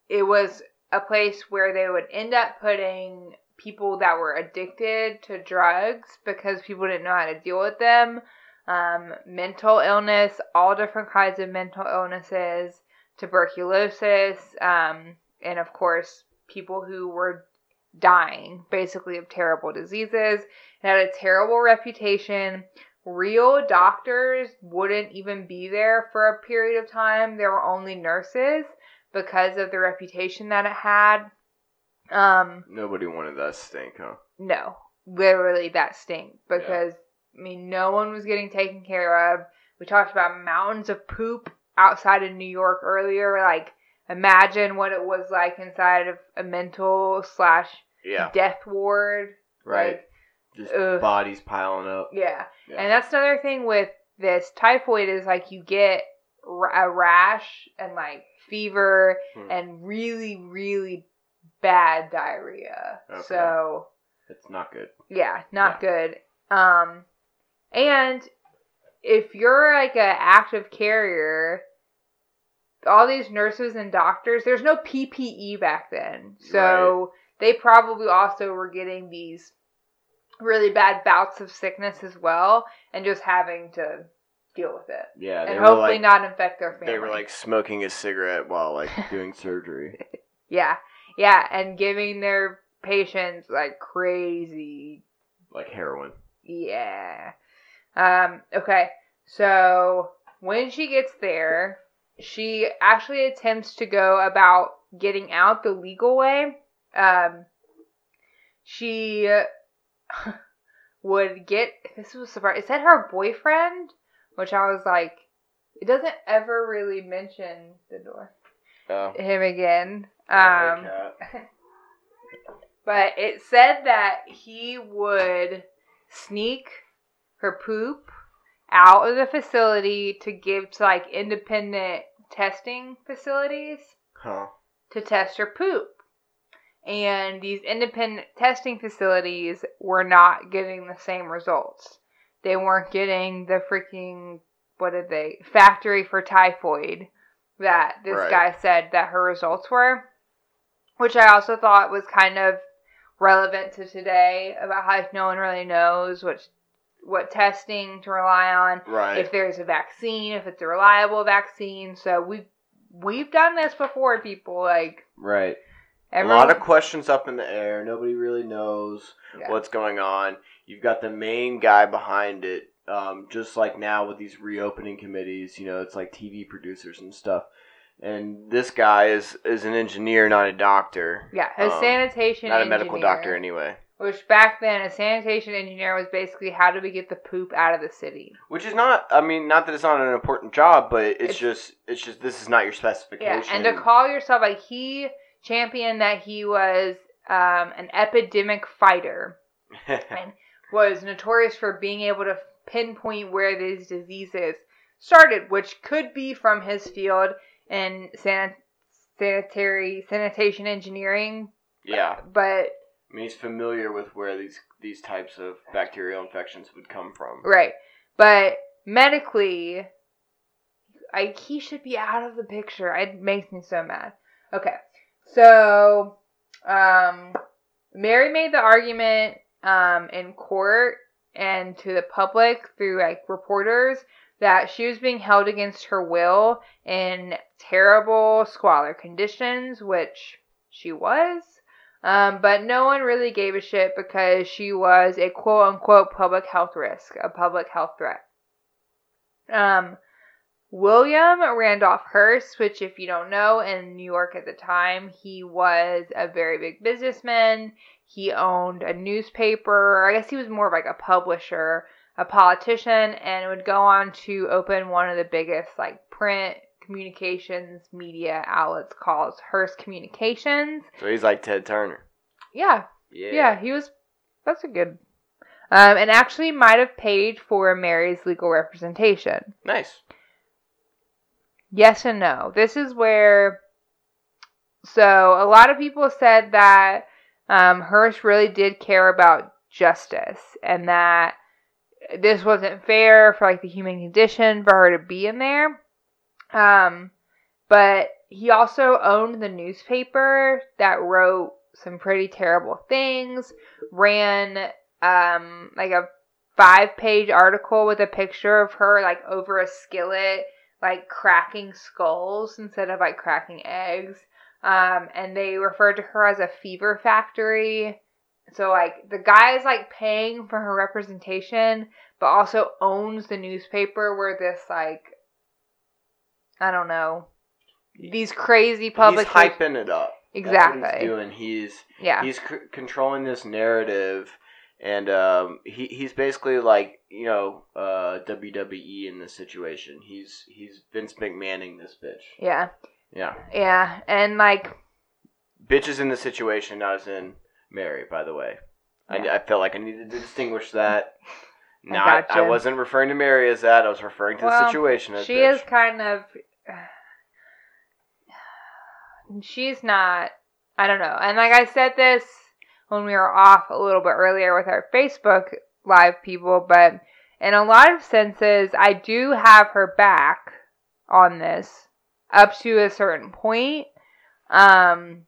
it was a place where they would end up putting people that were addicted to drugs because people didn't know how to deal with them. Um, mental illness, all different kinds of mental illnesses, tuberculosis, um, and of course, people who were dying basically of terrible diseases. It had a terrible reputation. Real doctors wouldn't even be there for a period of time. There were only nurses because of the reputation that it had. Um,
Nobody wanted that stink, huh?
no, literally that stink because I mean no one was getting taken care of. We talked about mountains of poop outside of New York earlier. Like imagine what it was like inside of a mental slash
Yeah.
death ward.
Right.
Like,
Just
ugh.
bodies piling up.
yeah.
Yeah.
and that's another thing with this typhoid is like you get a rash and like fever
Hmm.
and really really bad diarrhea.
Okay.
So
It's not good.
yeah, not good. Um, and if you're like a active carrier, all these nurses and doctors, there's no PPE back then, so they probably also were getting these really bad bouts of sickness as well, and just having to deal with it,
Yeah. They
and hopefully
like
not infect their family.
they were like smoking a cigarette while like *laughs* doing surgery.
yeah, yeah, and giving their patients like crazy
Like heroin.
Yeah. Um, okay. So when she gets there, she actually attempts to go about getting out the legal way. Um, she *laughs* would get this was surprising. Is that her boyfriend, which I was like, it doesn't ever really mention the door
Oh.
him again. Um, *laughs* but it said that he would sneak her poop out of the facility to give to like independent testing facilities
Huh.
to test her poop. And these independent testing facilities were not getting the same results. They weren't getting the freaking, what did they, factory for typhoid that this
Right.
guy said that her results were. Which I also thought was kind of relevant to today about how no one really knows what what testing to rely on
Right.
if there's a vaccine, if it's a reliable vaccine. So we've we've done this before, people. Like
right.
everyone,
a lot of questions up in the air. Nobody really knows
Yeah.
what's going on. You've got the main guy behind it. Um, just like now with these reopening committees, you know, it's like TV producers and stuff. And this guy is is an engineer, not a doctor.
yeah, a
um,
sanitation
Not a medical
engineer,
doctor, anyway.
Which back then, a sanitation engineer was basically how do we get the poop out of the city?
Which is not. I mean, not that it's not an important job, but it's,
It's-
just. It's just. This is not your specification.
Yeah, and to call yourself like he championed that he was um, an epidemic fighter *laughs* and was notorious for being able to pinpoint where these diseases started, which could be from his field in san- sanitary sanitation engineering.
yeah.
But
I mean, he's familiar with where these these types of bacterial infections would come from.
right, but medically, I he should be out of the picture. It makes me so mad. Okay, so um, Mary made the argument um, in court and to the public through like reporters that she was being held against her will in terrible squalor conditions, which she was. Um, but no one really gave a shit because she was a quote unquote public health risk, a public health threat. Um, William Randolph Hearst, which, if you don't know, in New York at the time, he was a very big businessman. He owned a newspaper. I guess he was more of like a publisher, a politician, and would go on to open one of the biggest like print communications media outlets called Hearst Communications.
So he's like Ted Turner.
Yeah,
Yeah.
yeah, he was. That's a good. Um, and actually might have paid for Mary's legal representation.
Nice.
Yes and no. This is where. So a lot of people said that um, Hearst really did care about justice and that this wasn't fair for like the human condition for her to be in there. Um, but he also owned the newspaper that wrote some pretty terrible things. Ran um like a five page article with a picture of her like over a skillet like cracking skulls instead of like cracking eggs. Um, and they referred to her as a fever factory. So like the guy is like paying for her representation, but also owns the newspaper where this like I don't know these crazy public
He's hyping it up. That's
exactly
he's doing. He's
yeah
he's c- controlling this narrative, and um, he he's basically like you know uh, WWE in this situation. He's he's Vince McMahoning this bitch.
yeah
Yeah,
yeah and like
bitch is in the situation, not as in Mary. By the way,
Yeah.
I, I felt like I needed to distinguish that.
I
Not, I,
gotcha.
wasn't referring to Mary as that. I was referring to the situation as
she
bitch.
is kind of *sighs* she's not i don't know and like i said this when we were off a little bit earlier with our facebook live people but in a lot of senses i do have her back on this up to a certain point. Um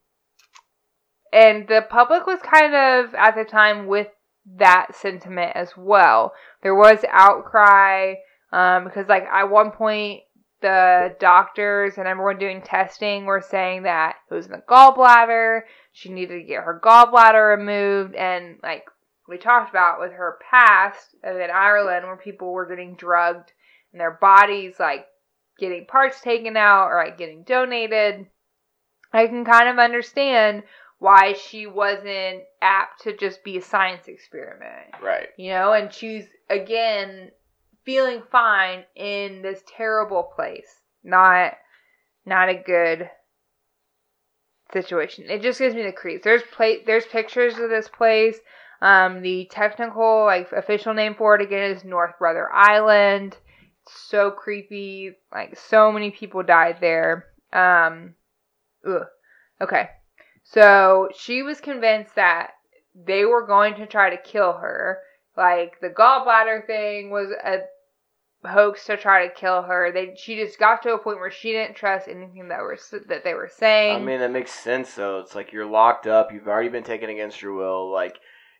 and the public was kind of at the time with that sentiment as well. There was outcry um, because like at one point the doctors and everyone doing testing were saying that it was in the gallbladder. She needed to get her gallbladder removed. And like we talked about with her past in ireland where people were getting drugged and their bodies like getting parts taken out or like getting donated i can kind of understand why she wasn't apt to just be a science experiment
right.
you know, and she's again feeling fine in this terrible place. Not not a good situation. It just gives me the creeps. There's pla- there's pictures of this place. Um, the technical like official name for it again is North Brother Island. So creepy. Like so many people died there. Um, ugh. Okay, so she was convinced that they were going to try to kill her. Like the gallbladder thing was a hoax to try to kill her. They she just got to a point where she didn't trust anything that were that they were saying.
I mean, that makes sense though. It's like you're locked up. You've already been taken against your will. Like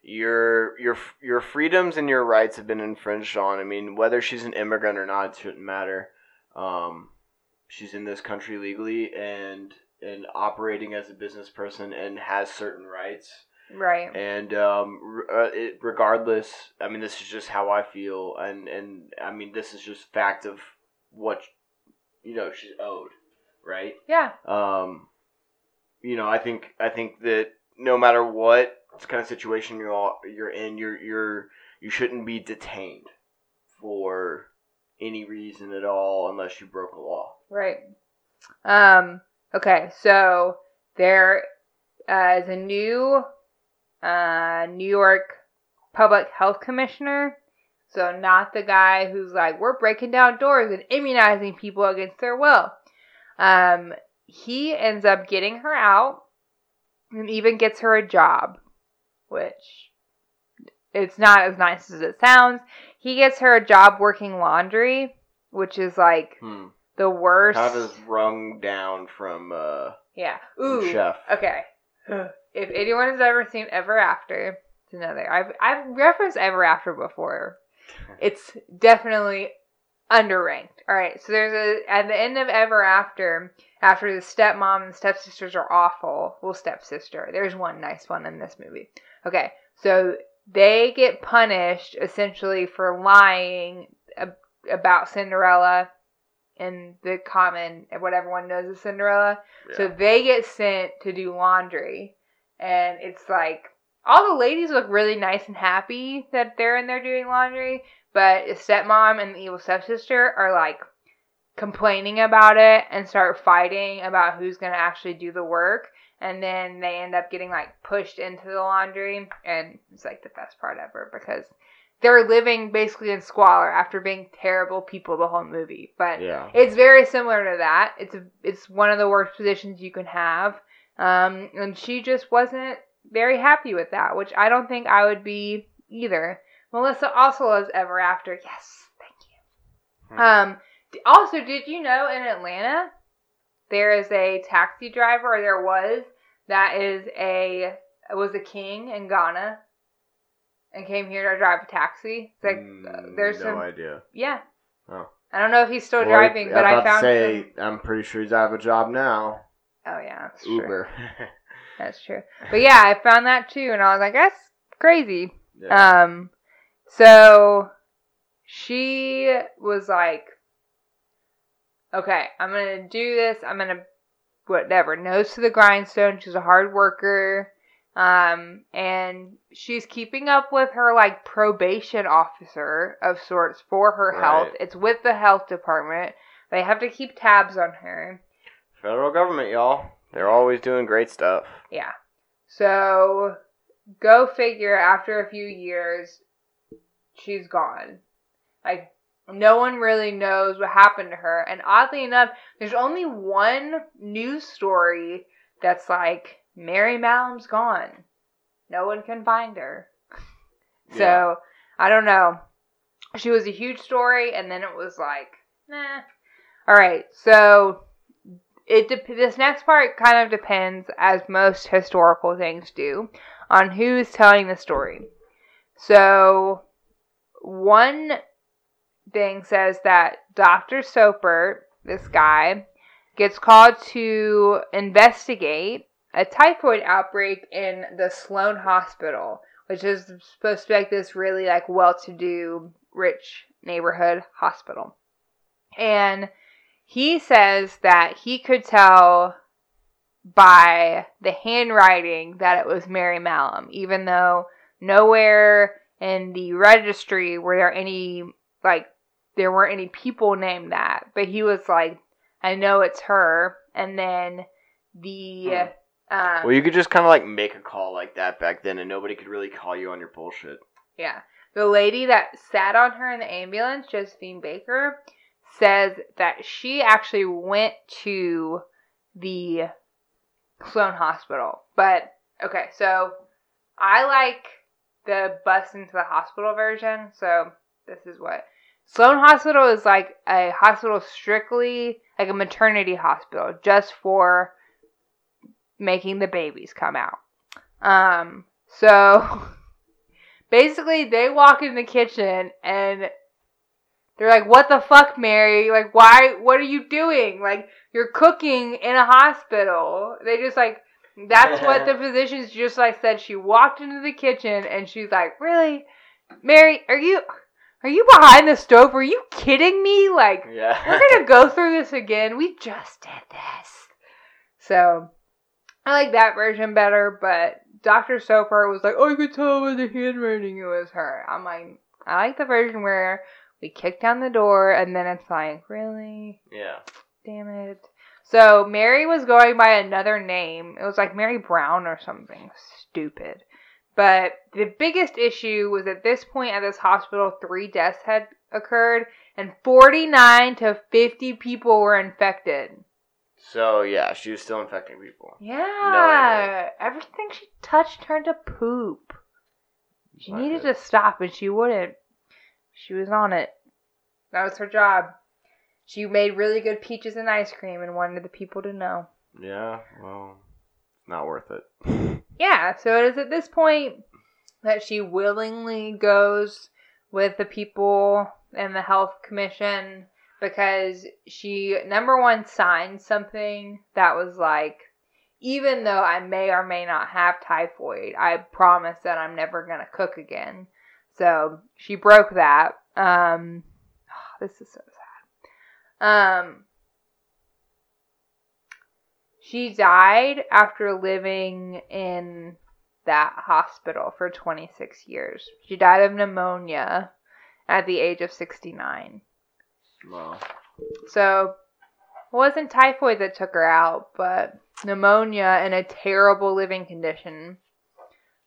your your your freedoms and your rights have been infringed on. I mean, whether she's an immigrant or not, it shouldn't matter. Um, she's in this country legally and and operating as a business person and has certain rights.
right.
And um, uh, it, regardless, I mean, this is just how I feel, and and I mean, this is just fact of what you know she's owed, right?
Yeah.
um, you know, I think I think that no matter what kind of situation you're you're in, you're you're you shouldn't be detained for any reason at all unless you broke a law.
Right. Um. Okay. So there uh, is a new uh, New York Public Health Commissioner. So not the guy who's like, we're breaking down doors and immunizing people against their will. Um, he ends up getting her out and even gets her a job, which it's not as nice as it sounds. He gets her a job working laundry, which is like
Hmm.
the worst.
Of is rung down from uh,
yeah.
from
Ooh.
Chef.
Okay. *sighs* if anyone has ever seen Ever After, it's another. I've I've referenced Ever After before. *laughs* It's definitely underranked. All right. So there's a at the end of Ever After, after the stepmom and stepsisters are awful. Well, stepsister. There's one nice one in this movie. Okay. So they get punished essentially for lying ab- about Cinderella and the common what everyone knows as Cinderella. So they get sent to do laundry, and it's like all the ladies look really nice and happy that they're in there doing laundry, but the stepmom and the evil stepsister are like complaining about it and start fighting about who's gonna actually do the work, and then they end up getting like pushed into the laundry, and it's like the best part ever because they're living basically in squalor after being terrible people the whole movie, but.
yeah.
It's very similar to that. It's a, it's one of the worst positions you can have. Um, and she just wasn't very happy with that, which I don't think I would be either. Melissa also loves Ever After. Yes, thank you.
Hmm.
Um, also, did you know in Atlanta there is a taxi driver, or there was that is a was a king in Ghana and came here to drive a taxi. It's like
Mm,
there's
no
some
idea.
yeah.
Oh.
I don't know if he's still
Well,
driving, but
I'm
I
about to
found
say
some-
I'm pretty sure he's out of a job now.
Oh yeah, that's true.
Uber. *laughs*
That's true. But yeah, I found that too, and I was like, that's crazy.
yeah.
Um, so she was like, okay, I'm gonna do this. I'm gonna whatever. Nose to the grindstone. She's a hard worker. Um, and she's keeping up with her like probation officer of sorts for her
Right.
health. It's with the health department. They have to keep tabs on her.
Federal government, y'all. They're always doing great stuff.
Yeah. So go figure after a few years she's gone. Like no one really knows what happened to her. And oddly enough, there's only one news story that's like Mary Mallon's gone. No one can find her. So I don't know. She was a huge story, and then it was like, nah. All right, so it dep this next part kind of depends, as most historical things do, on who's telling the story. So one thing says that Dr. Soper, this guy, gets called to investigate a typhoid outbreak in the Sloane Hospital, which is supposed to be like this really like well-to-do, rich neighborhood hospital. And he says that he could tell by the handwriting that it was Mary Mallon, even though nowhere in the registry were there any like there weren't any people named that. But he was like, I know it's her. And then the um,
Well, you could just kind of like make a call like that back then, and nobody could really call you on your bullshit.
Yeah. The lady that sat on her in the ambulance, Josephine Baker, says that she actually went to the Sloane Hospital. But, okay, so I like the bus into the hospital version. So, this is what. Sloane Hospital is like a hospital strictly, like a maternity hospital, just for making the babies come out. Um, so *laughs* basically they walk in the kitchen and they're like, "What the fuck, Mary? Like, why? What are you doing? Like, you're cooking in a hospital." They just like, that's what the *laughs* physicians just like said. She walked into the kitchen and she's like, "Really, Mary? Are you, are you behind the stove? Are you kidding me? Like,
Yeah.
we're gonna *laughs* go through this again. We just did this." So, I like that version better, but Dr. Soper was like, oh, you could tell by the handwriting it was her. I'm like, I like the version where we kick down the door and then it's like, really?
yeah.
Damn it. So Mary was going by another name. It was like Mary Brown or something stupid. But the biggest issue was at this point at this hospital, three deaths had occurred, and 49 to 50 people were infected.
So yeah, she was still infecting people.
Yeah, everything she touched turned to poop. She needed to stop, and she wouldn't. She was on it. That was her job. She made really good peaches and ice cream, and wanted the people to know.
Yeah, well, not worth it.
Yeah, so it is at this point that she willingly goes with the people and the health commission because she number one signed something that was like even though I may or may not have typhoid, I promise that I'm never going to cook again. So she broke that. Um, *sighs* this is so sad. Um, she died after living in that hospital for 26 years. She died of pneumonia at the age of 69.
well,
So it wasn't typhoid that took her out, but pneumonia and a terrible living condition.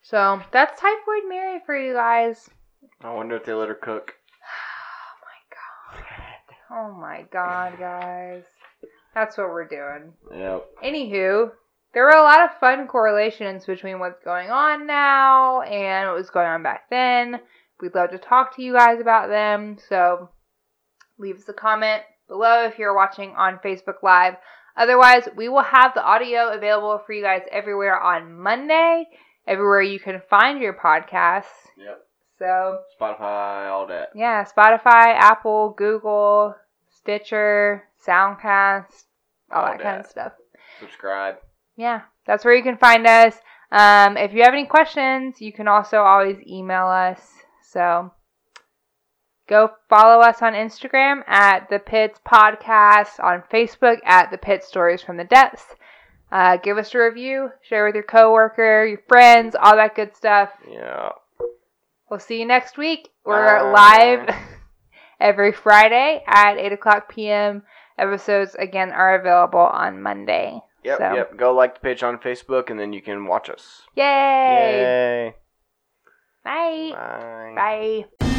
So that's typhoid Mary for you guys.
I wonder if they let her cook. *sighs*
Oh my god. Oh my god, guys. That's what we're doing.
Yep.
Anywho, there were a lot of fun correlations between what's going on now and what was going on back then. We'd love to talk to you guys about them. So leave us a comment below if you're watching on Facebook Live. Otherwise, we will have the audio available for you guys everywhere on Monday, everywhere you can find your podcasts.
Yep.
So,
Spotify, all that.
yeah, Spotify, Apple, Google, Stitcher, Soundcast, all,
All
that kind of stuff.
Subscribe.
Yeah, that's where you can find us. Um, if you have any questions, you can also always email us. So go follow us on Instagram at the Pits Podcast, on Facebook at the Pit Stories from the Depths. Uh, give us a review, share with your coworker, your friends, all that good stuff.
Yeah.
We'll see you next week. We're
Bye.
live *laughs* every Friday at 8 o'clock p.m. Episodes, again, are available on Monday.
Yep.
So-
Yep. Go like the page on Facebook, and then you can watch us.
Yay!
Yay.
Bye.
Bye.
Bye.